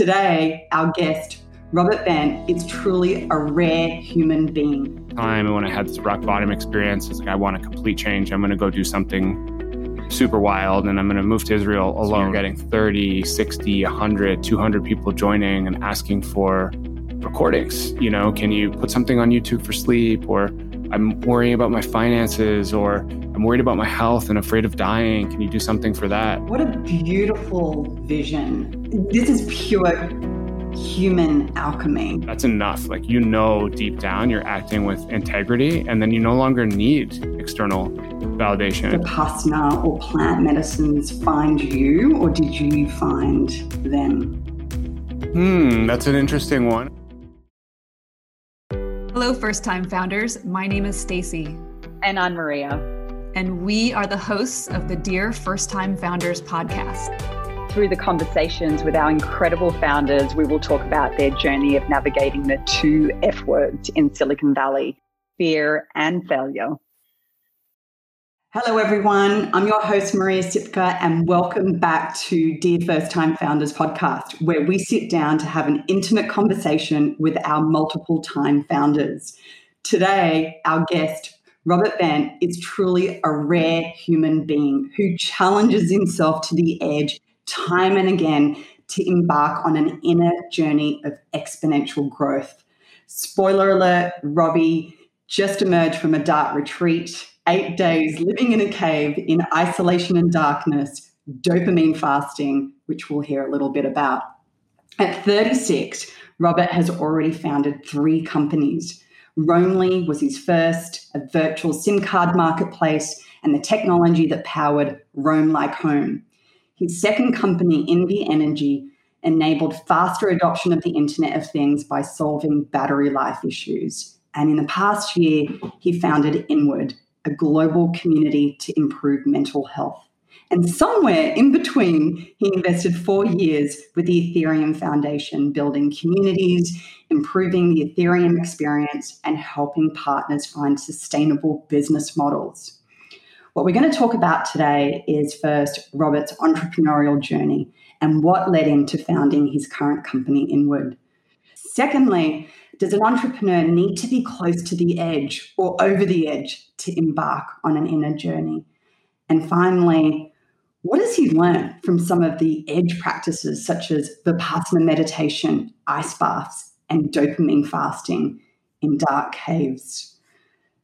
Today, our guest, Robert Bent, is truly a rare human being. Time when I had this rock bottom experience, it's like I want a complete change. I'm going to go do something super wild and I'm going to move to Israel alone. So you're getting 30, 60, 100, 200 people joining and asking for recordings. You know, can you put something on YouTube for sleep? Or I'm worrying about my finances, or I'm worried about my health and afraid of dying. Can you do something for that? What a beautiful vision. This is pure human alchemy. That's enough. Like, you know, deep down, you're acting with integrity, and then you no longer need external validation. Vipassana or plant medicines find you, or did you find them? Hmm, that's an interesting one. Hello, first time founders. My name is Stacy. And I'm Maria. And we are the hosts of the Dear First Time Founders podcast. Through the conversations with our incredible founders, we will talk about their journey of navigating the two F words in Silicon Valley fear and failure. Hello, everyone. I'm your host, Maria Sipka, and welcome back to Dear First Time Founders podcast, where we sit down to have an intimate conversation with our multiple time founders. Today, our guest, Robert Bent, is truly a rare human being who challenges himself to the edge time and again to embark on an inner journey of exponential growth. Spoiler alert, Robbie just emerged from a dark retreat eight days living in a cave in isolation and darkness, dopamine fasting, which we'll hear a little bit about. At 36, Robert has already founded three companies. Roamly was his first, a virtual SIM card marketplace, and the technology that powered Roam Like Home. His second company, Envy Energy, enabled faster adoption of the Internet of Things by solving battery life issues. And in the past year, he founded Inward, a global community to improve mental health. And somewhere in between, he invested four years with the Ethereum Foundation, building communities, improving the Ethereum experience, and helping partners find sustainable business models. What we're going to talk about today is first Robert's entrepreneurial journey and what led him to founding his current company, Inward. Secondly, does an entrepreneur need to be close to the edge or over the edge to embark on an inner journey? And finally, what has he learned from some of the edge practices such as Vipassana meditation, ice baths, and dopamine fasting in dark caves?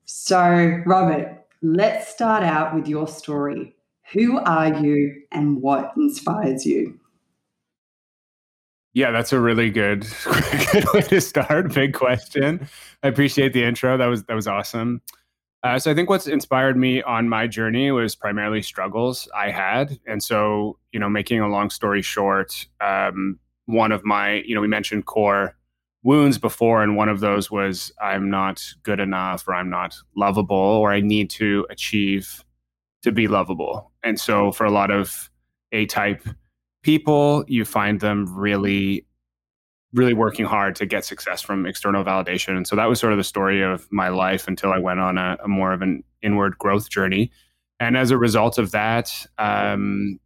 So, Robert, let's start out with your story. Who are you and what inspires you? Yeah, that's a really good, good way to start. Big question. I appreciate the intro. That was that was awesome. Uh, so I think what's inspired me on my journey was primarily struggles I had, and so you know, making a long story short, um, one of my you know we mentioned core wounds before, and one of those was I'm not good enough, or I'm not lovable, or I need to achieve to be lovable. And so for a lot of A type people, you find them really, really working hard to get success from external validation. And so that was sort of the story of my life until I went on a, a more of an inward growth journey. And as a result of that, um,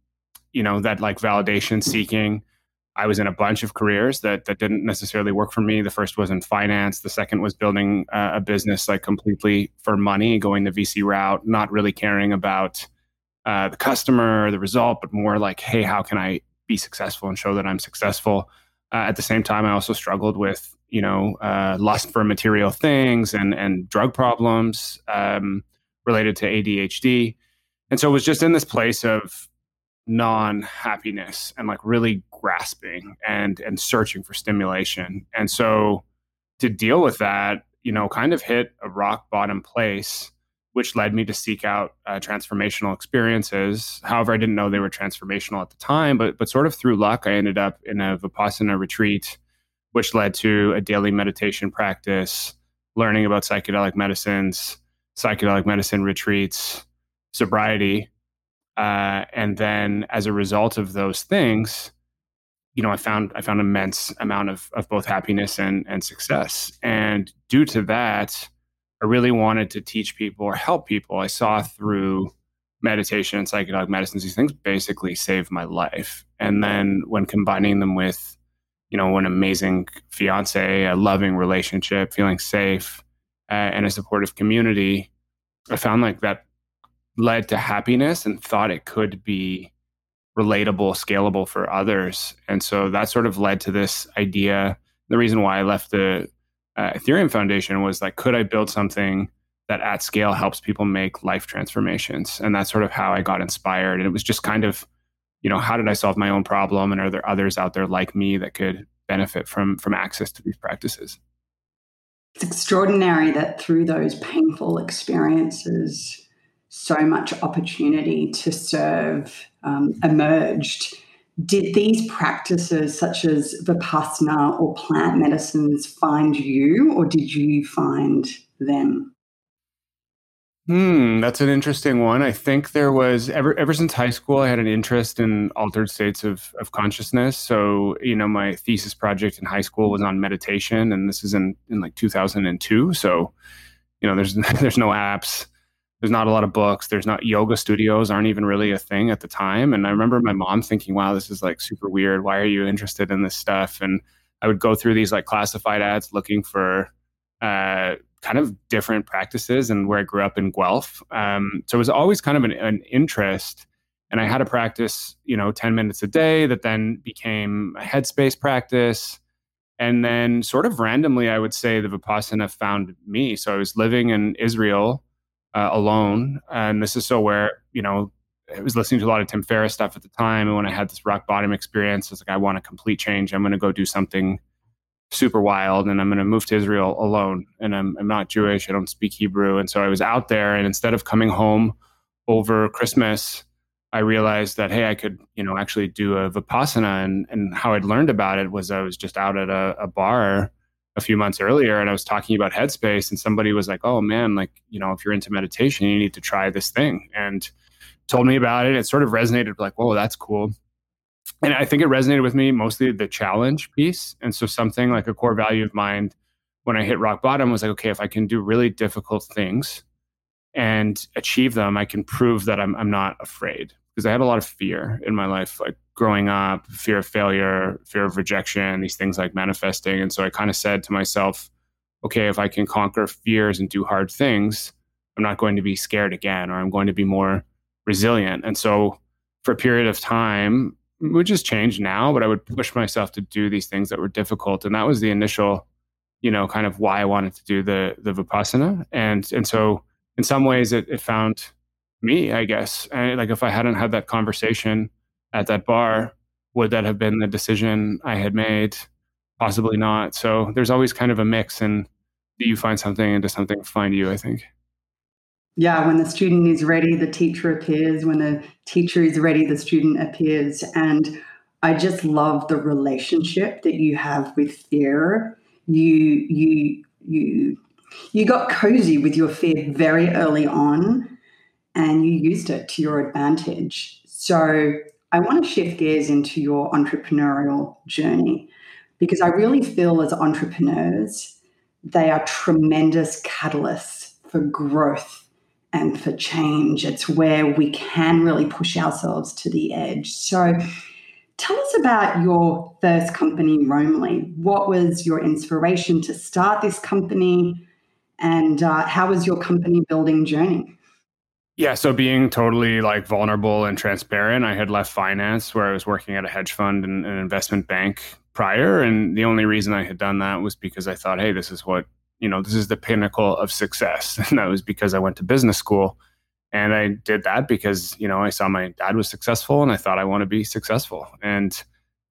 you know, that like validation seeking, I was in a bunch of careers that that didn't necessarily work for me. The first was in finance. The second was building uh, a business like completely for money, going the VC route, not really caring about uh, the customer, or the result, but more like, hey, how can I be successful and show that I'm successful. Uh, at the same time, I also struggled with you know uh, lust for material things and and drug problems um, related to ADHD, and so it was just in this place of non happiness and like really grasping and and searching for stimulation. And so to deal with that, you know, kind of hit a rock bottom place which led me to seek out uh, transformational experiences. However, I didn't know they were transformational at the time, but but sort of through luck, I ended up in a vipassana retreat, which led to a daily meditation practice, learning about psychedelic medicines, psychedelic medicine retreats, sobriety, uh, and then as a result of those things, you know, I found I found immense amount of of both happiness and and success, and due to that I really wanted to teach people or help people. I saw through meditation and psychedelic medicines, these things basically saved my life. And then when combining them with you know, an amazing fiance, a loving relationship, feeling safe, uh, and a supportive community. I found like that led to happiness and thought it could be relatable, scalable for others. And so that sort of led to this idea. The reason why I left the uh, Ethereum Foundation was like, could I build something that at scale helps people make life transformations? And that's sort of how I got inspired. And it was just kind of, you know, how did I solve my own problem? And are there others out there like me that could benefit from from access to these practices? It's extraordinary that through those painful experiences, so much opportunity to serve um, emerged. Did these practices, such as Vipassana or plant medicines, find you, or did you find them? Hmm, that's an interesting one. I think there was ever ever since high school, I had an interest in altered states of of consciousness. So, you know, my thesis project in high school was on meditation, and this is in in like 2002. So, you know, there's there's no apps there's not a lot of books there's not yoga studios aren't even really a thing at the time and i remember my mom thinking wow this is like super weird. Why are you interested in this stuff? And i would go through these like classified ads looking for uh, kind of different practices and where i grew up in guelph um, so it was always kind of an, an interest and i had a practice you know 10 minutes a day that then became a headspace practice and then sort of randomly i would say the vipassana found me. So i was living in israel uh, alone. And this is so where, you know, I was listening to a lot of Tim Ferriss stuff at the time. And when I had this rock bottom experience, I was like, I want a complete change. I'm going to go do something super wild and I'm going to move to Israel alone. And I'm, I'm not Jewish. I don't speak Hebrew. And so I was out there. And instead of coming home over Christmas, I realized that, hey, I could, you know, actually do a Vipassana. And, and how I'd learned about it was I was just out at a, a bar a few months earlier and I was talking about headspace and somebody was like, "Oh man, like, you know, if you're into meditation, you need to try this thing." And told me about it. It sort of resonated like, "Whoa, that's cool." And I think it resonated with me mostly the challenge piece. And so something like a core value of mine when I hit rock bottom was like, okay, if I can do really difficult things and achieve them, I can prove that I'm I'm not afraid because I had a lot of fear in my life, like growing up, fear of failure, fear of rejection, these things like manifesting. And so I kind of said to myself, okay, if I can conquer fears and do hard things, I'm not going to be scared again, or I'm going to be more resilient. And so for a period of time, which has changed now, but I would push myself to do these things that were difficult. And that was the initial, you know, kind of why I wanted to do the the Vipassana. And and so in some ways it, it found me, I guess. And like if I hadn't had that conversation at that bar, would that have been the decision I had made? Possibly not. So there's always kind of a mix and do you find something and does something find you, I think. Yeah, when the student is ready, the teacher appears. When the teacher is ready, the student appears. And I just love the relationship that you have with fear. You you you you got cozy with your fear very early on and you used it to your advantage. So I want to shift gears into your entrepreneurial journey because I really feel as entrepreneurs, they are tremendous catalysts for growth and for change. It's where we can really push ourselves to the edge. So tell us about your first company, Roamly. What was your inspiration to start this company? And uh, how was your company building journey? Yeah, so being totally like vulnerable and transparent, I had left finance where I was working at a hedge fund and an investment bank prior. And the only reason I had done that was because I thought, hey, this is what, you know, this is the pinnacle of success. And that was because I went to business school. And I did that because, you know, I saw my dad was successful and I thought I want to be successful. And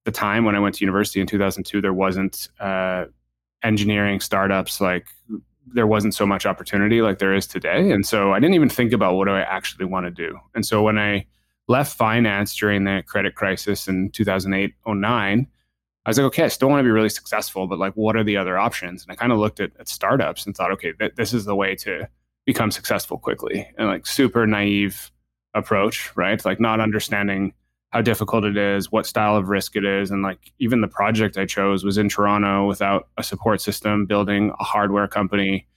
the time when I went to university in 2002, there wasn't uh, engineering startups like there wasn't so much opportunity like there is today. And so I didn't even think about what do I actually want to do. And so when I left finance during the credit crisis in 2008, 09, I was like, okay, I still want to be really successful, but like, what are the other options? And I kind of looked at, at startups and thought, okay, th- this is the way to become successful quickly. And like, super naive approach, right? Like, not understanding how difficult it is, what style of risk it is. And like even the project I chose was in Toronto without a support system, building a hardware company.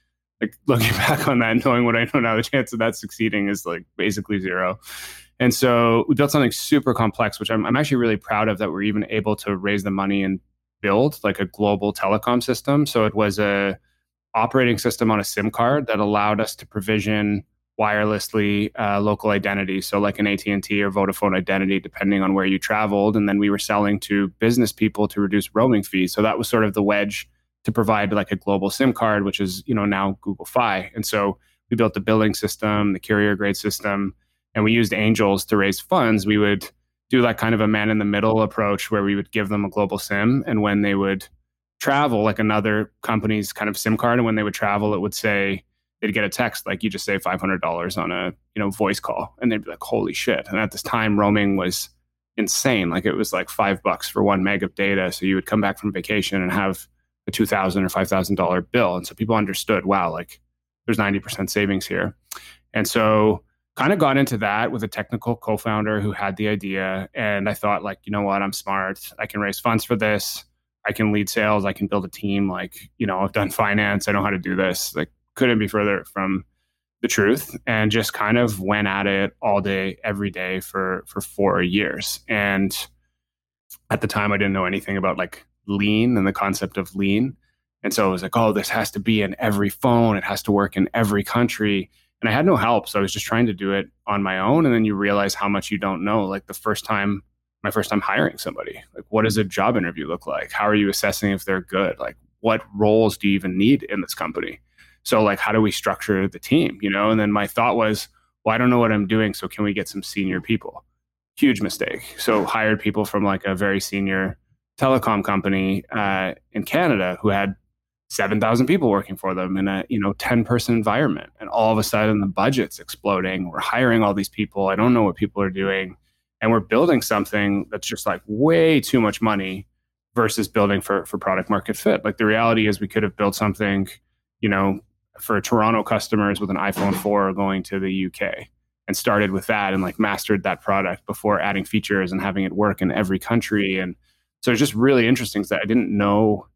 Like looking back on that, knowing what I know now, the chance of that succeeding is like basically zero. And so we built something super complex, which I'm, I'm actually really proud of that we're even able to raise the money and build like a global telecom system. So it was a operating system on a SIM card that allowed us to provision wirelessly uh, local identity. So like an at&t or vodafone identity depending on where you traveled. And then we were selling to business people to reduce roaming fees. So that was sort of the wedge to provide like a global sim card which is you know now google fi. And so we built the billing system the carrier grade system and we used angels to raise funds. We would do like kind of a man in the middle approach where we would give them a global sim. And when they would travel like another company's kind of sim card and when they would travel it would say they'd get a text like you just say $500 on a you know voice call. And they'd be like holy shit. And at this time roaming was insane. Like it was like five bucks for one meg of data so you would come back from vacation and have a 2000 or $5000 bill. And so people understood wow like there's 90% savings here. And so kind of got into that with a technical co-founder who had the idea and i thought like you know what? I'm smart. I can raise funds for this. I can lead sales. I can build a team. Like you know i've done finance. I know how to do this. Like couldn't be further from the truth and just kind of went at it all day every day for for 4 years. And at the time I didn't know anything about like lean and the concept of lean. And so I was like oh this has to be in every phone. It has to work in every country. And I had no help so I was just trying to do it on my own. And then you realize how much you don't know like the first time my first time hiring somebody. Like what does a job interview look like? How are you assessing if they're good? Like what roles do you even need in this company so like, how do we structure the team? You know, and then my thought was, well, I don't know what I'm doing, so can we get some senior people? Huge mistake. So hired people from like a very senior telecom company uh, in Canada who had 7,000 people working for them in a, you know, 10 person environment. And all of a sudden the budget's exploding. We're hiring all these people. I don't know what people are doing. And we're building something that's just like way too much money versus building for, for product market fit. Like the reality is we could have built something, you know, for Toronto customers with an iPhone 4 going to the UK and started with that and like mastered that product before adding features and having it work in every country. And so it's just really interesting that I didn't know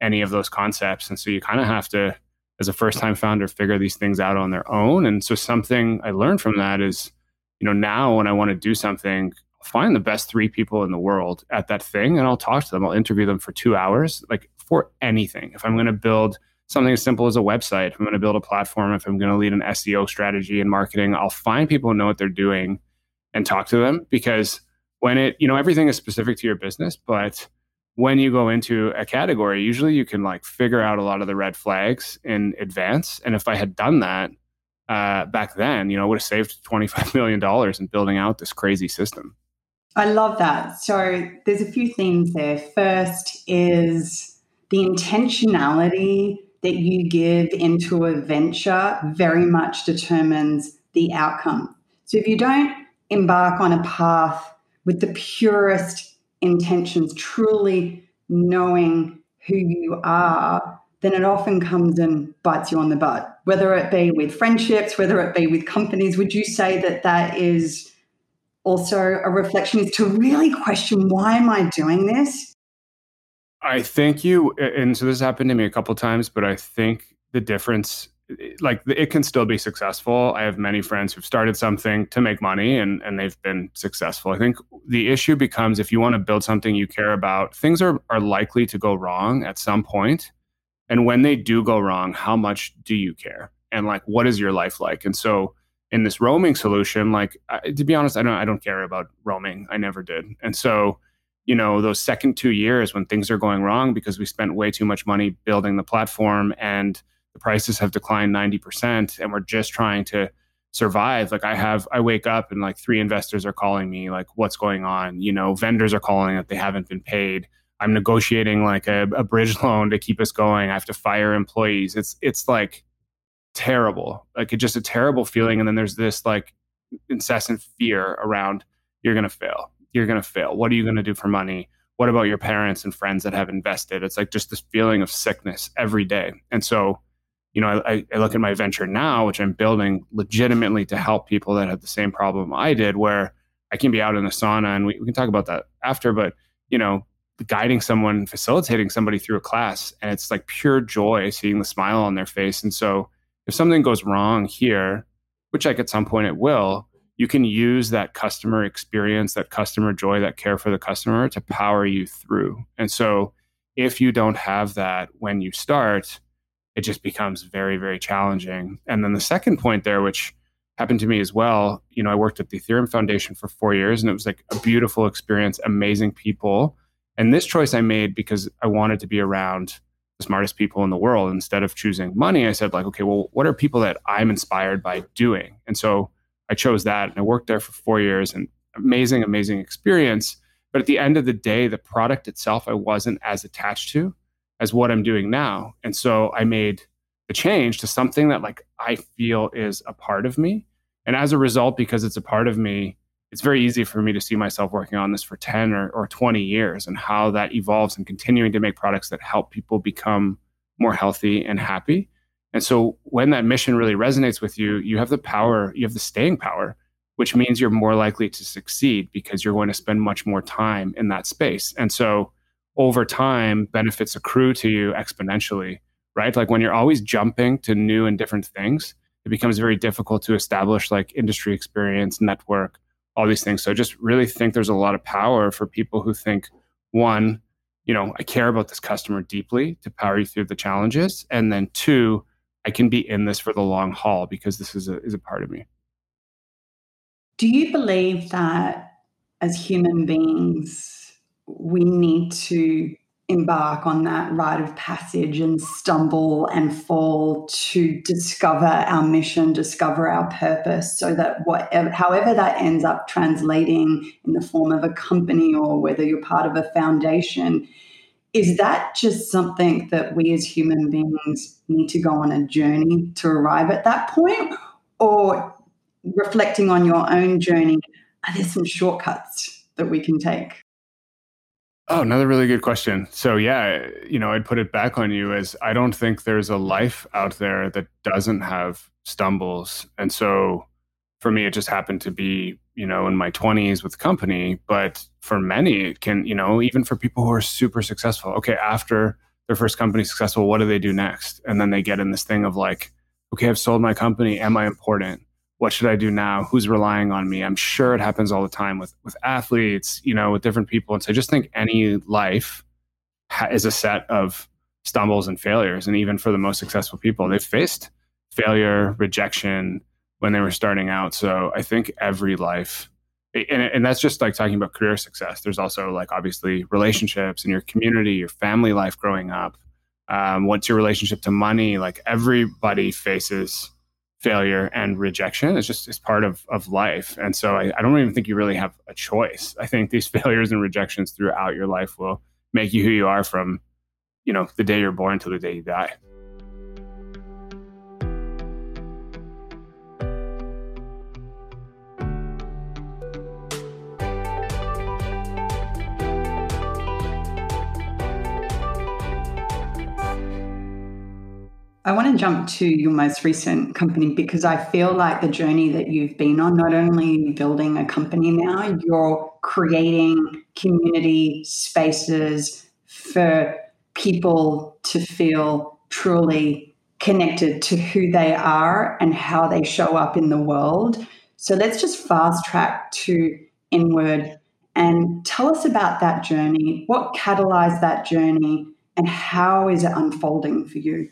any of those concepts. And so you kind of have to, as a first time founder, figure these things out on their own. And so something I learned from that is, you know, now when I want to do something, find the best three people in the world at that thing and I'll talk to them. I'll interview them for two hours, like for anything. If I'm going to build something as simple as a website. I'm going to build a platform, if I'm going to lead an SEO strategy and marketing, I'll find people who know what they're doing and talk to them because when it, you know, everything is specific to your business, but when you go into a category, usually you can like figure out a lot of the red flags in advance. And if I had done that uh, back then, you know, I would have saved $25 million in building out this crazy system. I love that. So there's a few things there. First is the intentionality that you give into a venture very much determines the outcome. So if you don't embark on a path with the purest intentions, truly knowing who you are, then it often comes and bites you on the butt, whether it be with friendships, whether it be with companies. Would you say that that is also a reflection is to really question why am I doing this? I think you, and so this happened to me a couple times, but I think the difference, like it can still be successful. I have many friends who've started something to make money and, and they've been successful. I think the issue becomes if you want to build something you care about, things are, are likely to go wrong at some point. And when they do go wrong, how much do you care? And like, what is your life like? And so, in this roaming solution, like to be honest, I don't I don't care about roaming. I never did. And so you know those second two years when things are going wrong because we spent way too much money building the platform and the prices have declined 90% and we're just trying to survive. Like i have i wake up and like three investors are calling me like what's going on? You know vendors are calling that they haven't been paid. I'm negotiating like a, a bridge loan to keep us going. I have to fire employees. It's it's like terrible. Like it's just a terrible feeling. And then there's this like incessant fear around you're going to fail you're going to fail. What are you going to do for money? What about your parents and friends that have invested? It's like just this feeling of sickness every day. And so, you know, I, I look at my venture now, which I'm building legitimately to help people that have the same problem I did, where I can be out in the sauna and we, we can talk about that after, but, you know, guiding someone, facilitating somebody through a class, and it's like pure joy seeing the smile on their face. And so, if something goes wrong here, which like at some point it will, you can use that customer experience, that customer joy, that care for the customer to power you through. And so if you don't have that when you start, it just becomes very, very challenging. And then the second point there, which happened to me as well, you know, I worked at the Ethereum Foundation for four years and it was like a beautiful experience, amazing people. And this choice I made because I wanted to be around the smartest people in the world. Instead of choosing money, I said, like, okay, well, what are people that I'm inspired by doing? And so I chose that and I worked there for four years and amazing, amazing experience. But at the end of the day, the product itself I wasn't as attached to as what I'm doing now. And so I made the change to something that like I feel is a part of me. And as a result, because it's a part of me, it's very easy for me to see myself working on this for 10 or, or 20 years and how that evolves and continuing to make products that help people become more healthy and happy. And so when that mission really resonates with you, you have the power, you have the staying power, which means you're more likely to succeed because you're going to spend much more time in that space. And so over time, benefits accrue to you exponentially, right? Like when you're always jumping to new and different things, it becomes very difficult to establish like industry experience, network, all these things. So just really think there's a lot of power for people who think one, you know, I care about this customer deeply to power you through the challenges. And then two, I can be in this for the long haul because this is a, is a part of me. Do you believe that as human beings, we need to embark on that rite of passage and stumble and fall to discover our mission, discover our purpose, so that whatever, however that ends up translating in the form of a company or whether you're part of a foundation, is that just something that we as human beings need to go on a journey to arrive at that point? Or reflecting on your own journey, are there some shortcuts that we can take? Oh, another really good question. So, yeah, you know, I'd put it back on you as I don't think there's a life out there that doesn't have stumbles. And so for me, it just happened to be, you know, in my 20s with the company. But for many, it can, you know, even for people who are super successful, okay, after their first company successful, what do they do next? And then they get in this thing of like, okay, I've sold my company. Am I important? what should I do now? Who's relying on me? I'm sure it happens all the time with with athletes, you know, with different people. And so I just think any life ha- is a set of stumbles and failures. And even for the most successful people, they've faced failure, rejection when they were starting out. So I think every life, and, and that's just like talking about career success. There's also like obviously relationships and your community, your family life growing up. Um, what's your relationship to money? Like everybody faces failure and rejection. It's just it's part of of life. And so I, I don't even think you really have a choice. I think these failures and rejections throughout your life will make you who you are from, you know, the day you're born to the day you die. I want to jump to your most recent company because I feel like the journey that you've been on, not only building a company now, you're creating community spaces for people to feel truly connected to who they are and how they show up in the world. So let's just fast track to inward and tell us about that journey. What catalyzed that journey and how is it unfolding for you?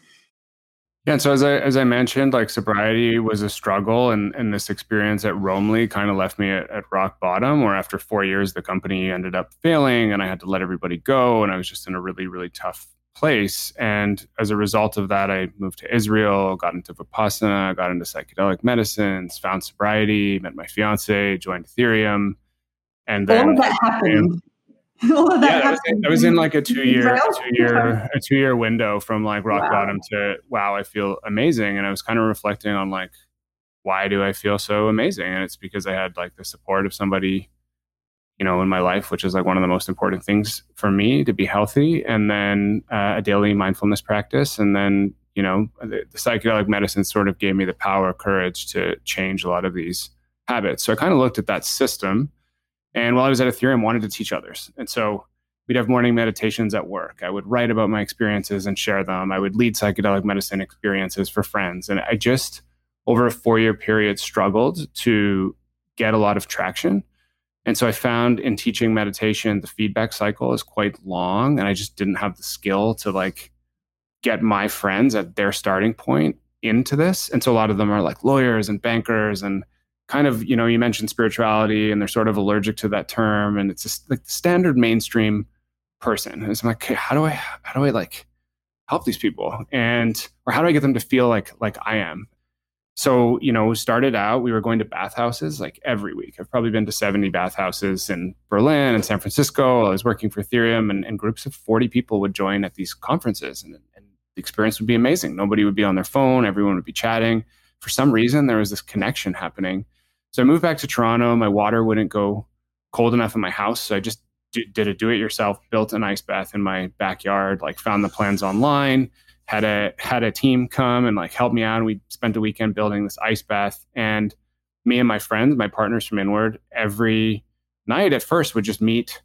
Yeah, and so as I as I mentioned, like sobriety was a struggle, and and this experience at Roamly kind of left me at, at rock bottom. Where after four years, the company ended up failing, and I had to let everybody go, and I was just in a really really tough place. And as a result of that, I moved to Israel, got into vipassana, got into psychedelic medicines, found sobriety, met my fiance, joined Ethereum, and then all of that happened All of that yeah, I was, in, I was, in, like a two year, two year, a two year window from like rock wow. bottom to wow, I feel amazing. And I was kind of reflecting on like, why do I feel so amazing? And it's because I had like the support of somebody, you know, in my life, which is like one of the most important things for me to be healthy. And then uh, a daily mindfulness practice. And then, you know, the, the psychedelic medicine sort of gave me the power, courage to change a lot of these habits. So I kind of looked at that system and while I was at Ethereum, wanted to teach others. And so we'd have morning meditations at work. I would write about my experiences and share them. I would lead psychedelic medicine experiences for friends. And I just, over a four year period, struggled to get a lot of traction. And so I found in teaching meditation, the feedback cycle is quite long. And I just didn't have the skill to like get my friends at their starting point into this. And so a lot of them are like lawyers and bankers and kind of, you know, you mentioned spirituality and they're sort of allergic to that term. And it's just like the standard mainstream person. And so I'm like, okay, how do I, how do I like help these people? And, or how do I get them to feel like, like I am? So, you know, started out, we were going to bathhouses like every week. I've probably been to 70 bathhouses in Berlin and San Francisco. I was working for Ethereum and, and groups of 40 people would join at these conferences and, and the experience would be amazing. Nobody would be on their phone. Everyone would be chatting. For some reason, there was this connection happening. So I moved back to Toronto. My water wouldn't go cold enough in my house. So I just did a do it yourself, built an ice bath in my backyard, like found the plans online had a had a team come and like help me out. And we spent a weekend building this ice bath. And me and my friends, my partners from Inward, every night at first would just meet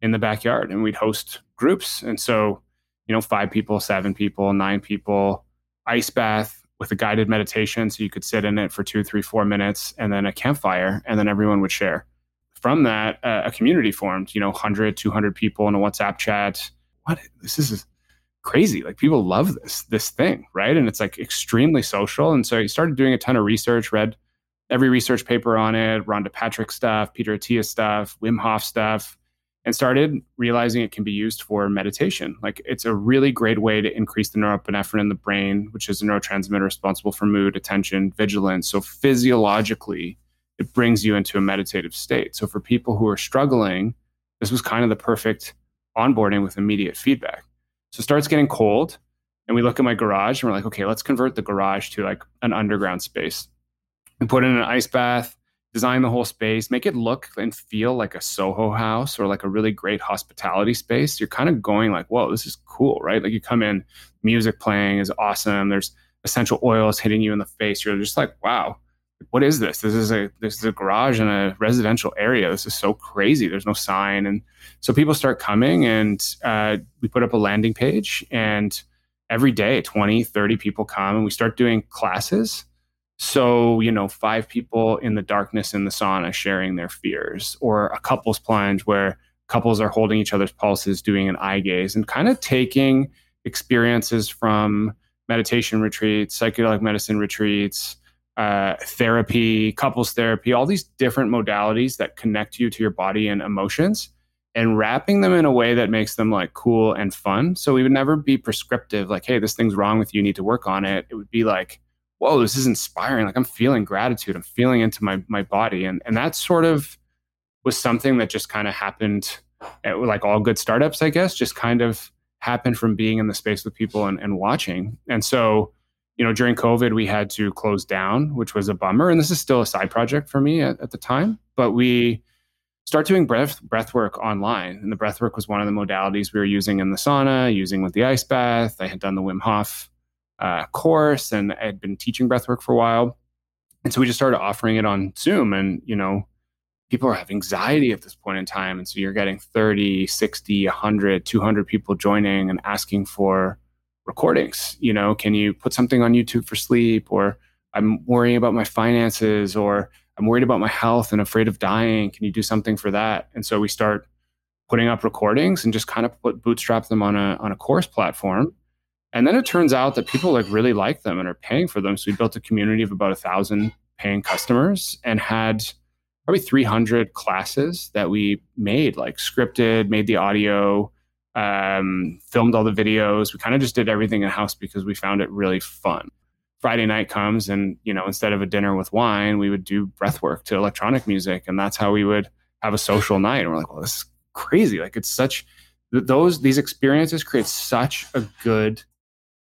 in the backyard and we'd host groups. And so, you know, five people, seven people, nine people, ice bath with a guided meditation. So you could sit in it for two, three, four minutes and then a campfire and then everyone would share. From that, uh, a community formed, you know, 100, 200 people in a WhatsApp chat. What? This is crazy. Like people love this this thing, right? And it's like extremely social. And so he started doing a ton of research, read every research paper on it, Rhonda Patrick stuff, Peter Attia stuff, Wim Hof stuff, and started realizing it can be used for meditation. Like it's a really great way to increase the norepinephrine in the brain, which is a neurotransmitter responsible for mood, attention, vigilance. So physiologically, it brings you into a meditative state. So for people who are struggling, this was kind of the perfect onboarding with immediate feedback. So it starts getting cold. And we look at my garage and we're like, okay, let's convert the garage to like an underground space. We put in an ice bath, design the whole space, make it look and feel like a Soho house or like a really great hospitality space. You're kind of going like, whoa, this is cool, right? Like you come in, music playing is awesome. There's essential oils hitting you in the face. You're just like, wow, what is this? This is a this is a garage in a residential area. This is so crazy. There's no sign, and so people start coming, and uh, we put up a landing page, and every day 20, 30 people come, and we start doing classes. So you know, five people in the darkness in the sauna sharing their fears, or a couples plunge where couples are holding each other's pulses, doing an eye gaze, and kind of taking experiences from meditation retreats, psychedelic medicine retreats uh, therapy, couples therapy, all these different modalities that connect you to your body and emotions and wrapping them in a way that makes them like cool and fun. So we would never be prescriptive, like, hey, this thing's wrong with you, you need to work on it. It would be like, whoa, this is inspiring. Like I'm feeling gratitude. I'm feeling into my my body. And and that sort of was something that just kind of happened at, like all good startups, I guess, just kind of happened from being in the space with people and, and watching. And so you know, during COVID, we had to close down, which was a bummer. And this is still a side project for me at, at the time. But we start doing breath breath work online. And the breath work was one of the modalities we were using in the sauna, using with the ice bath. I had done the Wim Hof uh, course and I had been teaching breath work for a while. And so we just started offering it on Zoom. And, you know, people are having anxiety at this point in time. And so you're getting 30, 60, 100, 200 people joining and asking for recordings you know can you put something on youtube for sleep or i'm worrying about my finances or i'm worried about my health and afraid of dying can you do something for that and so we start putting up recordings and just kind of put bootstrap them on a on a course platform and then it turns out that people like really like them and are paying for them so we built a community of about a thousand paying customers and had probably 300 classes that we made like scripted made the audio um, filmed all the videos. We kind of just did everything in house because we found it really fun. Friday night comes, and you know, instead of a dinner with wine, we would do breath work to electronic music, and that's how we would have a social night. And we're like, well, this is crazy. Like, it's such those these experiences create such a good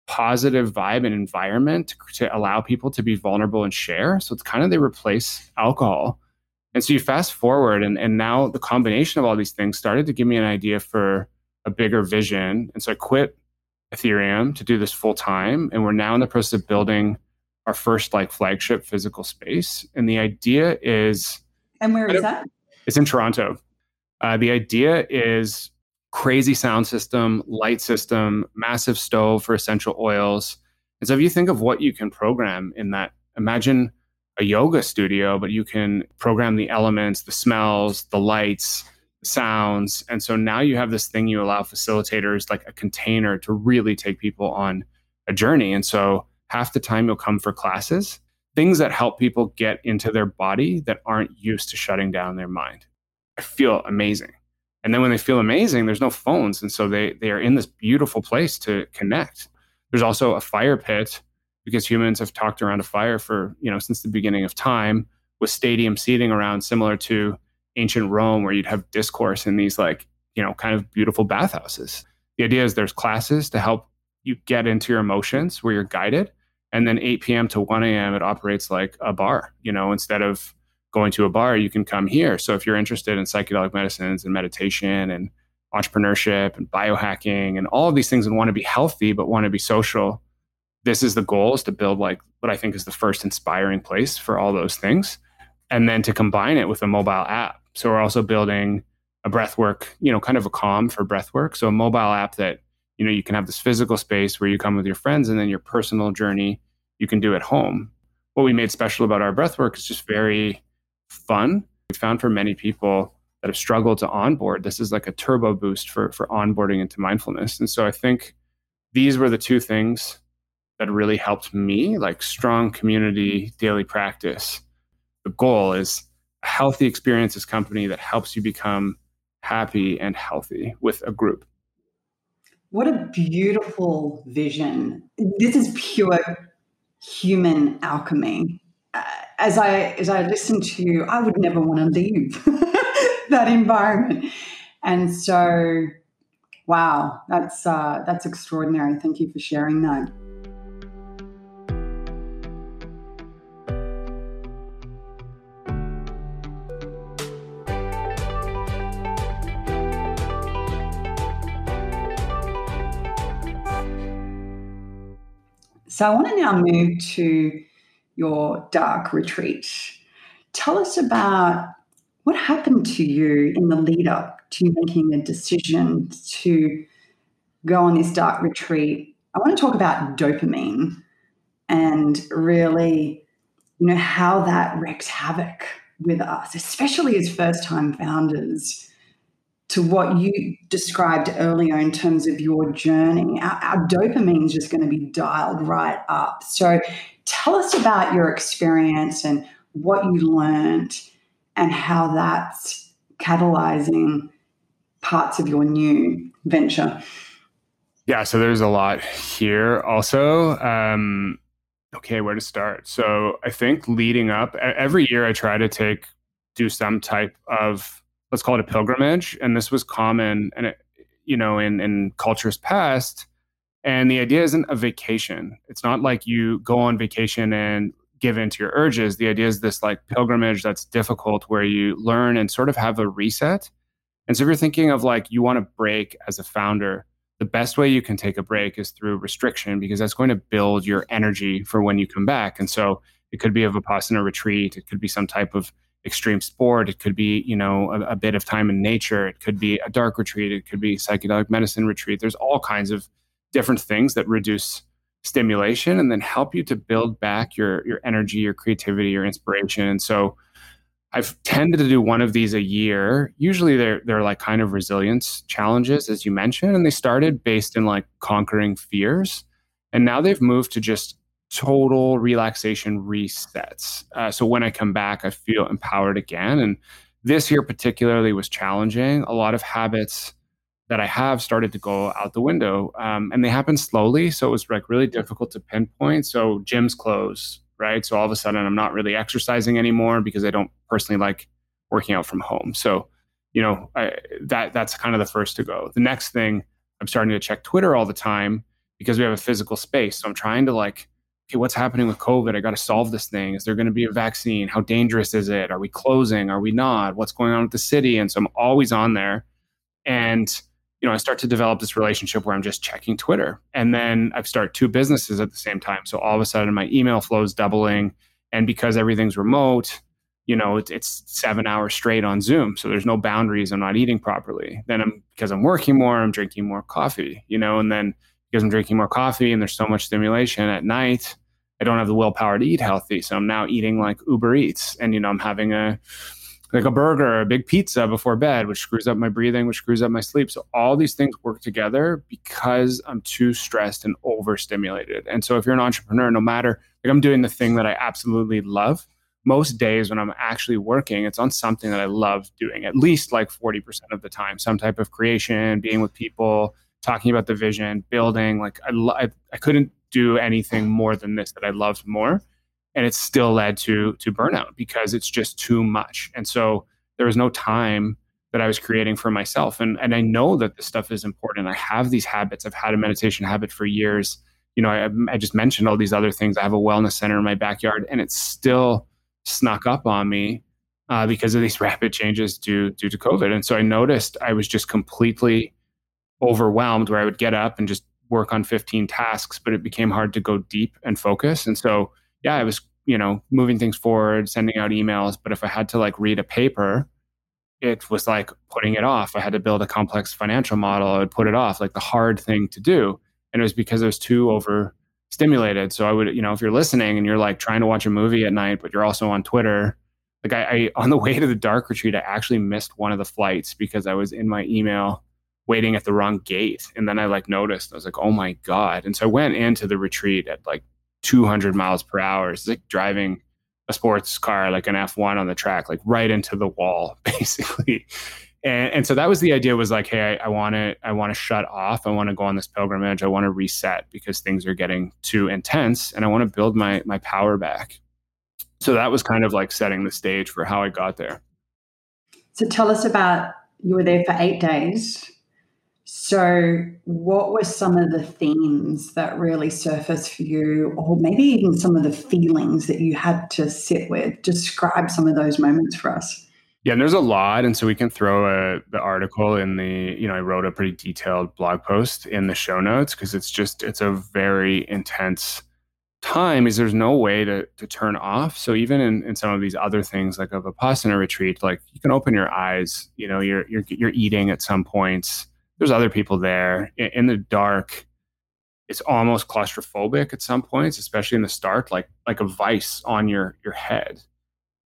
positive vibe and environment to, to allow people to be vulnerable and share. So it's kind of they replace alcohol. And so you fast forward, and, and now the combination of all these things started to give me an idea for a bigger vision. And so I quit Ethereum to do this full time. And we're now in the process of building our first like flagship physical space. And the idea is And where is that? It's in Toronto. Uh, the idea is crazy sound system, light system, massive stove for essential oils. And so if you think of what you can program in that, imagine a yoga studio, but you can program the elements, the smells, the lights, sounds. And so now you have this thing you allow facilitators like a container to really take people on a journey. And so half the time you'll come for classes, things that help people get into their body that aren't used to shutting down their mind. I feel amazing. And then when they feel amazing, there's no phones. And so they, they are in this beautiful place to connect. There's also a fire pit because humans have talked around a fire for, you know, since the beginning of time with stadium seating around similar to ancient Rome where you'd have discourse in these like, you know, kind of beautiful bathhouses. The idea is there's classes to help you get into your emotions where you're guided. And then 8 p.m. to 1 a.m., it operates like a bar. You know, instead of going to a bar, you can come here. So if you're interested in psychedelic medicines and meditation and entrepreneurship and biohacking and all of these things and want to be healthy but want to be social, this is the goal is to build like what I think is the first inspiring place for all those things. And then to combine it with a mobile app. So we're also building a breathwork, you know, kind of a calm for breathwork. So a mobile app that, you know, you can have this physical space where you come with your friends and then your personal journey you can do at home. What we made special about our breathwork is just very fun. We found for many people that have struggled to onboard, this is like a turbo boost for for onboarding into mindfulness. And so I think these were the two things that really helped me, like strong community daily practice. The goal is a healthy experiences company that helps you become happy and healthy with a group. What a beautiful vision. This is pure human alchemy. Uh, as I as I listen to you, I would never want to leave that environment. And so, wow, that's uh, that's extraordinary. Thank you for sharing that. So I want to now move to your dark retreat. Tell us about what happened to you in the lead up to making a decision to go on this dark retreat. I want to talk about dopamine and really, you know, how that wreaks havoc with us, especially as first time founders to what you described earlier in terms of your journey, our, our dopamine is just going to be dialed right up. So, tell us about your experience and what you learned and how that's catalyzing parts of your new venture. Yeah, so there's a lot here also. Um, okay, where to start? So, I think leading up, every year I try to take, do some type of let's call it a pilgrimage. And this was common and it, you know, in, in cultures past. And the idea isn't a vacation. It's not like you go on vacation and give in to your urges. The idea is this like pilgrimage that's difficult where you learn and sort of have a reset. And so if you're thinking of like you want to break as a founder, the best way you can take a break is through restriction because that's going to build your energy for when you come back. And so it could be a Vipassana retreat, it could be some type of extreme sport. It could be, you know, a, a, bit of time in nature. It could be a dark retreat. It could be psychedelic medicine retreat. There's all kinds of different things that reduce stimulation and then help you to build back your your energy, your creativity, your inspiration. And so I've tended to do one of these a year. Usually they're they're like kind of resilience challenges, as you mentioned. And they started based in like conquering fears. And now they've moved to just total relaxation resets. Uh, so when I come back, I feel empowered again. And this year, particularly, was challenging. A lot of habits that I have started to go out the window, um, and they happen slowly. So it was like really difficult to pinpoint. So gyms close, right? So all of a sudden, I'm not really exercising anymore because I don't personally like working out from home. So you know I, that that's kind of the first to go. The next thing, I'm starting to check Twitter all the time because we have a physical space. So I'm trying to like okay, what's happening with COVID? I got to solve this thing. Is there going to be a vaccine? How dangerous is it? Are we closing? Are we not? What's going on with the city? And so I'm always on there. And, you know, I start to develop this relationship where I'm just checking Twitter. And then I've started two businesses at the same time. So all of a sudden my email flow is doubling. And because everything's remote, you know, it's, it's seven hours straight on Zoom. So there's no boundaries. I'm not eating properly. Then I'm, because I'm working more, I'm drinking more coffee, you know, and then because I'm drinking more coffee and there's so much stimulation at night, I don't have the willpower to eat healthy. So I'm now eating like Uber Eats and, you know, I'm having a, like a burger, or a big pizza before bed, which screws up my breathing, which screws up my sleep. So all these things work together because I'm too stressed and overstimulated. And so if you're an entrepreneur, no matter like I'm doing the thing that I absolutely love, most days when I'm actually working, it's on something that I love doing, at least like 40% of the time, some type of creation, being with people, talking about the vision, building. Like I, I, I couldn't do anything more than this that I loved more. And it's still led to to burnout because it's just too much. And so there was no time that i was creating for myself. And and i know that this stuff is important. I have these habits. I've had a meditation habit for years. You know i, I just mentioned all these other things. I have a wellness center in my backyard and it's still snuck up on me uh, because of these rapid changes due due to covid. And so i noticed i was just completely overwhelmed where i would get up and just work on 15 tasks but it became hard to go deep and focus and so yeah, I was, you know, moving things forward, sending out emails. But if I had to like read a paper, it was like putting it off. I had to build a complex financial model. I would put it off, like the hard thing to do. And it was because I was too overstimulated. So I would, you know, if you're listening and you're like trying to watch a movie at night, but you're also on Twitter, like I, I on the way to the dark retreat, I actually missed one of the flights because I was in my email waiting at the wrong gate. And then I like noticed, I was like, oh my God. And so I went into the retreat at like 200 miles per hour. It's like driving a sports car, like an F1 on the track, like right into the wall, basically. And, and so that was the idea was like, hey, I want to, I want to shut off. I want to go on this pilgrimage. I want to reset because things are getting too intense, and I want to build my my power back. So that was kind of like setting the stage for how I got there. So tell us about you were there for eight days. So, what were some of the themes that really surfaced for you, or maybe even some of the feelings that you had to sit with? Describe some of those moments for us. Yeah, and there's a lot, and so we can throw a, the article in the. You know, I wrote a pretty detailed blog post in the show notes because it's just it's a very intense time. Is there's no way to to turn off. So even in, in some of these other things like a vipassana retreat, like you can open your eyes. You know, you're you're you're eating at some points there's other people there. In, in the dark it's almost claustrophobic at some points especially in the start like like a vice on your your head.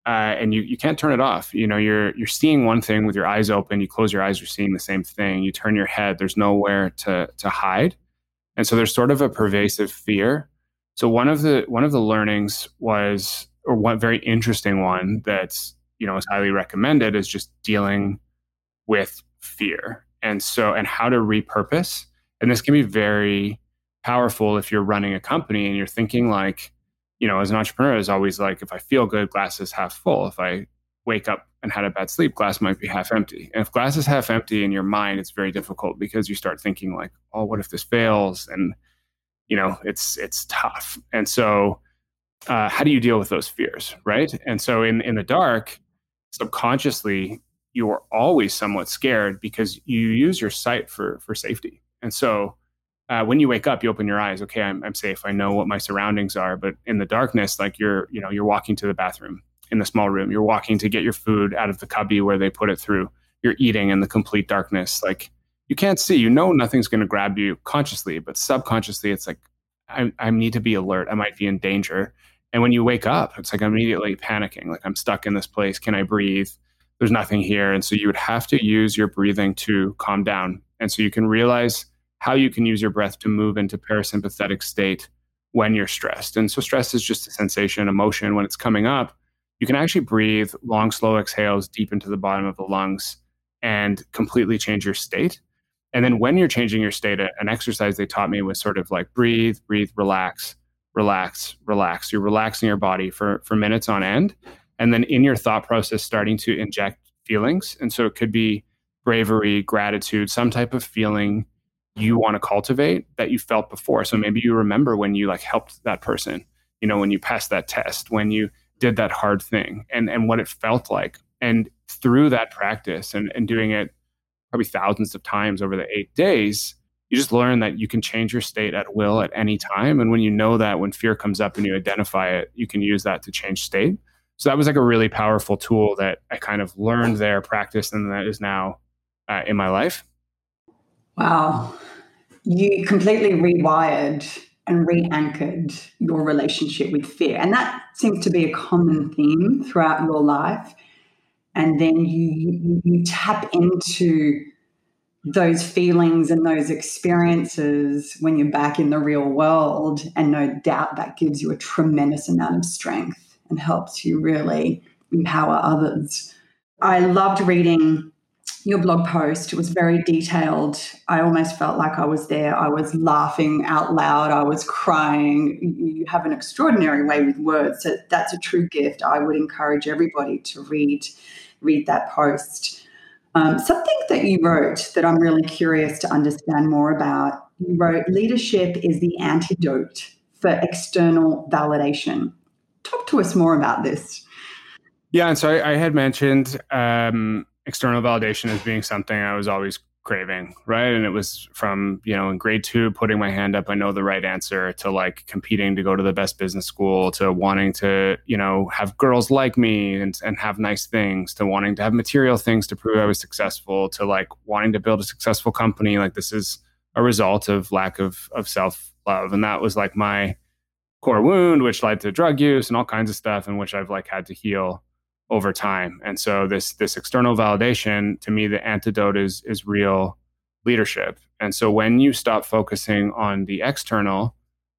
Uh, and you, you can't turn it off. You know you're you're seeing one thing with your eyes open you close your eyes you're seeing the same thing. You turn your head there's nowhere to to hide. And so there's sort of a pervasive fear. So one of the one of the learnings was or one very interesting one that's you know is highly recommended is just dealing with fear and so and how to repurpose. And this can be very powerful if you're running a company and you're thinking like you know as an entrepreneur is always like if i feel good glass is half full. If i wake up and had a bad sleep glass might be half empty. And if glass is half empty in your mind it's very difficult because you start thinking like oh what if this fails? And you know it's it's tough. And so uh, how do you deal with those fears right? And so in in the dark subconsciously you are always somewhat scared because you use your sight for for safety. And so uh, when you wake up, you open your eyes. Okay, I'm, I'm safe. I know what my surroundings are. But in the darkness, like you're, you know, you're walking to the bathroom in the small room. You're walking to get your food out of the cubby where they put it through. You're eating in the complete darkness. Like you can't see. You know nothing's going to grab you consciously, but subconsciously, it's like I, I need to be alert. I might be in danger. And when you wake up, it's like I'm immediately panicking. Like I'm stuck in this place. Can I breathe? There's nothing here. And so you would have to use your breathing to calm down. And so you can realize how you can use your breath to move into parasympathetic state when you're stressed. And so stress is just a sensation, emotion when it's coming up. You can actually breathe long, slow exhales deep into the bottom of the lungs and completely change your state. And then when you're changing your state, an exercise they taught me was sort of like breathe, breathe, relax, relax, relax. You're relaxing your body for, for minutes on end and then in your thought process starting to inject feelings. And so it could be bravery gratitude some type of feeling you want to cultivate that you felt before. So maybe you remember when you like helped that person you know when you passed that test when you did that hard thing and and what it felt like. And through that practice and, and doing it probably thousands of times over the eight days you just learn that you can change your state at will at any time. And when you know that when fear comes up and you identify it you can use that to change state so that was like a really powerful tool that I kind of learned there, practiced, and that is now uh, in my life. Wow. You completely rewired and re anchored your relationship with fear. And that seems to be a common theme throughout your life. And then you, you, you tap into those feelings and those experiences when you're back in the real world. And no doubt that gives you a tremendous amount of strength and helps you really empower others. I loved reading your blog post. It was very detailed. I almost felt like I was there. I was laughing out loud. I was crying. You have an extraordinary way with words. So that's a true gift. I would encourage everybody to read read that post. Um, something that you wrote that I'm really curious to understand more about. You wrote, "Leadership is the antidote for external validation." Talk to us more about this. Yeah, and so I, I had mentioned um, external validation as being something I was always craving, right? And it was from, you know, in grade two, putting my hand up, I know the right answer, to like competing to go to the best business school, to wanting to, you know, have girls like me and, and have nice things, to wanting to have material things to prove I was successful, to like wanting to build a successful company. Like this is a result of lack of, of self love. And that was like my core wound, which led to drug use and all kinds of stuff, and which I've like had to heal over time. And so this this external validation to me the antidote is is real leadership. And so when you stop focusing on the external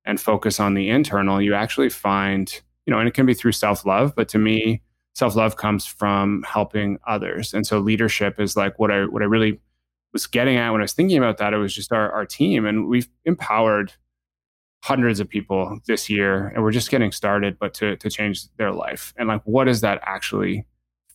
and focus on the internal, you actually find, you know, and it can be through self-love, but to me self-love comes from helping others. And so leadership is like what I what I really was getting at when I was thinking about that. It was just our, our team and we've empowered hundreds of people this year and we're just getting started but to to change their life. And like what does that actually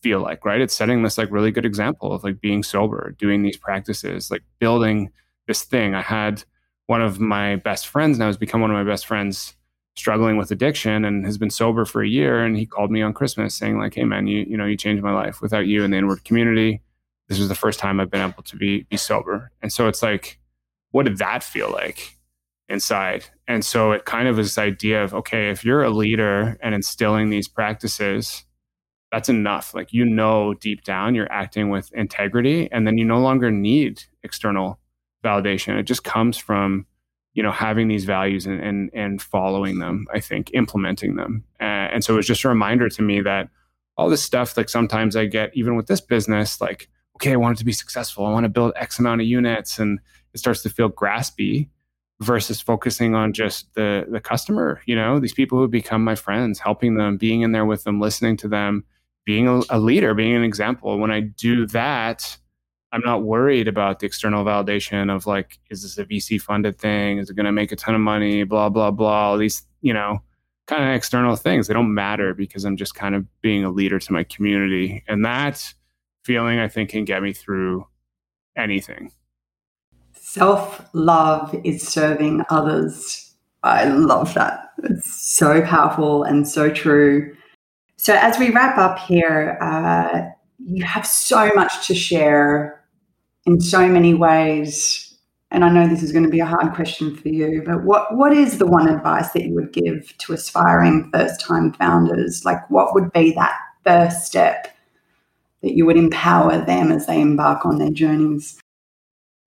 feel like right? It's setting this like really good example of like being sober doing these practices like building this thing. I had one of my best friends now has become one of my best friends struggling with addiction and has been sober for a year and he called me on christmas saying like hey man you you know you changed my life without you and the inward community. This was the first time i've been able to be be sober. And so it's like what did that feel like inside. And so it kind of is this idea of okay, if you're a leader and instilling these practices, that's enough. Like you know deep down you're acting with integrity and then you no longer need external validation. It just comes from you know having these values and and, and following them i think implementing them and so it was just a reminder to me that all this stuff like sometimes i get even with this business like okay i want it to be successful i want to build x amount of units and it starts to feel graspy versus focusing on just the the customer you know these people who become my friends helping them being in there with them listening to them being a, a, leader being an example. When i do that i'm not worried about the external validation of like is this a vc funded thing? Is it going to make a ton of money? Blah blah blah. All these you know kind of external things. They don't matter because i'm just kind of being a leader to my community. And that feeling i think can get me through anything Self love is serving others. I love that. It's so powerful and so true. So, as we wrap up here, uh, you have so much to share in so many ways. And I know this is going to be a hard question for you, but what, what is the one advice that you would give to aspiring first time founders? Like, what would be that first step that you would empower them as they embark on their journeys?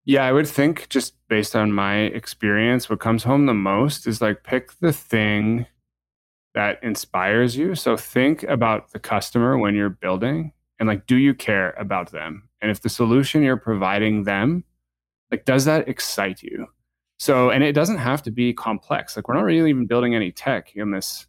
Yeah, I would think just based on my experience, what comes home the most is like pick the thing that inspires you. So think about the customer when you're building and like, do you care about them? And if the solution you're providing them, like, does that excite you? So, and it doesn't have to be complex. Like, we're not really even building any tech in this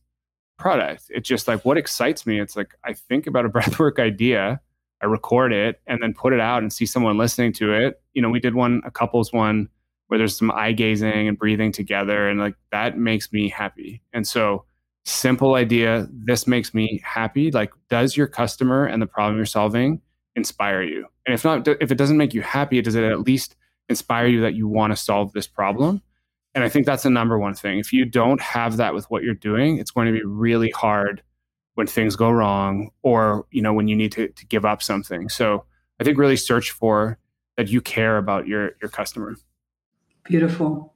product. It's just like what excites me. It's like I think about a breathwork idea I record it and then put it out and see someone listening to it. You know, we did one, a couples one where there's some eye gazing and breathing together, and like that makes me happy. And so, simple idea, this makes me happy. Like, does your customer and the problem you're solving inspire you? And if not, if it doesn't make you happy, does it at least inspire you that you want to solve this problem? And I think that's the number one thing. If you don't have that with what you're doing, it's going to be really hard when things go wrong or you know when you need to, to give up something. So i think really search for that you care about your your customer. Beautiful.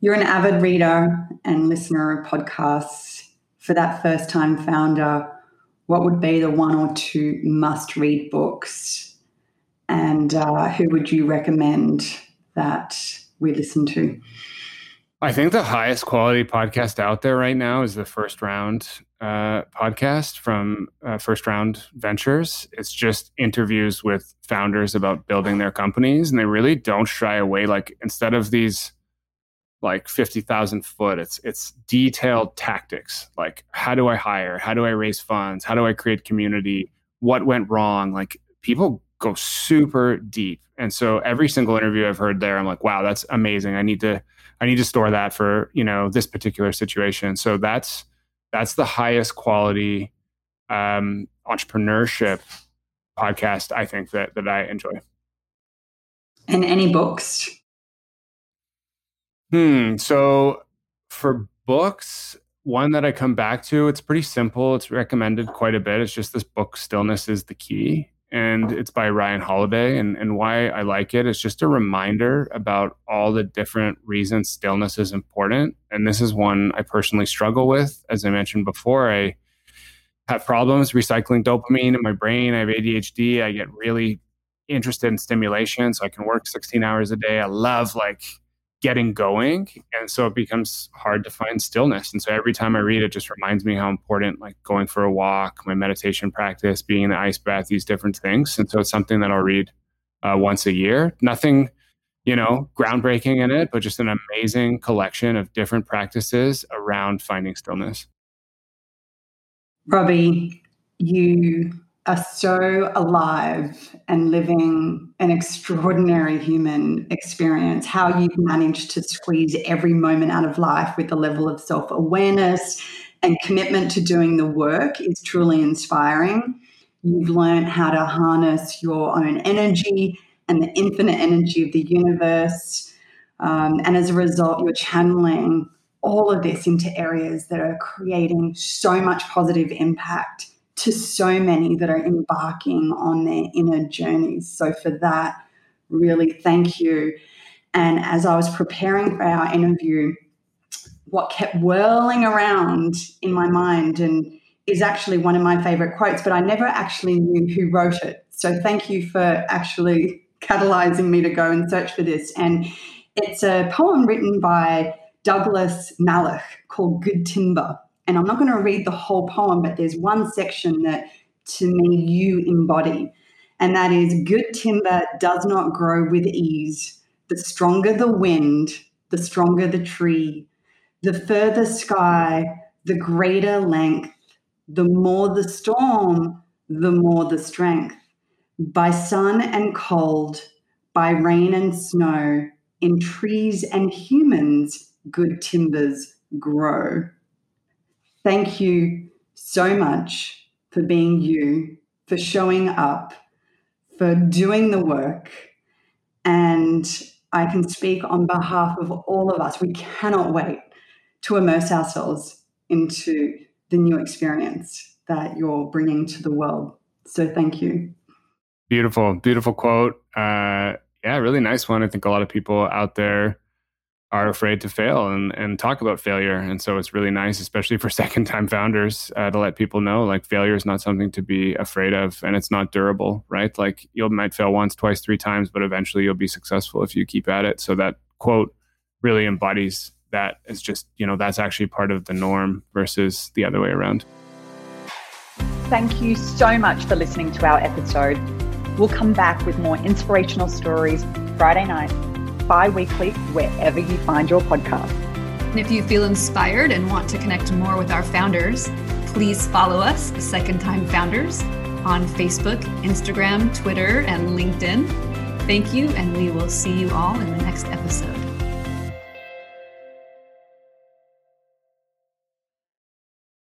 You're an avid reader and listener of podcasts. For that first time founder what would be the one or two must read books? And uh, who would you recommend that we listen to I think the highest quality podcast out there right now is the first round uh, podcast from uh, First Round Ventures. It's just interviews with founders about building their companies, and they really don't shy away. Like instead of these like 50,000 foot. It's it's detailed tactics. Like how do I hire? How do I raise funds? How do I create community? What went wrong? Like people go super deep. And so every single interview I've heard there, I'm like, wow, that's amazing. I need to I need to store that for, you know, this particular situation. So that's that's the highest quality um, entrepreneurship podcast I think that that I enjoy. And any books Hmm. So for books, one that I come back to, it's pretty simple. It's recommended quite a bit. It's just this book, Stillness is the Key. And it's by Ryan Holiday. And, and why I like it is just a reminder about all the different reasons stillness is important. And this is one I personally struggle with. As I mentioned before, I have problems recycling dopamine in my brain. I have ADHD. I get really interested in stimulation. So I can work 16 hours a day. I love like getting going and so it becomes hard to find stillness. And so every time i read it just reminds me how important like going for a walk my meditation practice being in the ice bath these different things. And so it's something that i'll read uh, once a year. Nothing you know groundbreaking in it but just an amazing collection of different practices around finding stillness. Robbie you are so alive and living an extraordinary human experience. How you've managed to squeeze every moment out of life with the level of self awareness and commitment to doing the work is truly inspiring. You've learned how to harness your own energy and the infinite energy of the universe. Um, and as a result, you're channeling all of this into areas that are creating so much positive impact to so many that are embarking on their inner journeys. So, for that, really thank you. And as I was preparing for our interview, what kept whirling around in my mind and is actually one of my favorite quotes, but I never actually knew who wrote it. So, thank you for actually catalyzing me to go and search for this. And it's a poem written by Douglas Malloch called Good Timber. And I'm not going to read the whole poem, but there's one section that to me you embody. And that is good timber does not grow with ease. The stronger the wind, the stronger the tree. The further sky, the greater length. The more the storm, the more the strength. By sun and cold, by rain and snow, in trees and humans, good timbers grow. Thank you so much for being you, for showing up, for doing the work. And I can speak on behalf of all of us. We cannot wait to immerse ourselves into the new experience that you're bringing to the world. So thank you. Beautiful, beautiful quote. Uh, yeah, really nice one. I think a lot of people out there are afraid to fail and, and talk about failure. And so it's really nice, especially for second time founders, uh, to let people know like failure is not something to be afraid of and it's not durable, right? Like you might fail once, twice, three times, but eventually you'll be successful if you keep at it. So that quote really embodies that. It's just, you know, that's actually part of the norm versus the other way around. Thank you so much for listening to our episode. We'll come back with more inspirational stories Friday night bi weekly wherever you find your podcast. And if you feel inspired and want to connect more with our founders, please follow us, Second Time Founders, on Facebook, Instagram, Twitter, and LinkedIn. Thank you, and we will see you all in the next episode.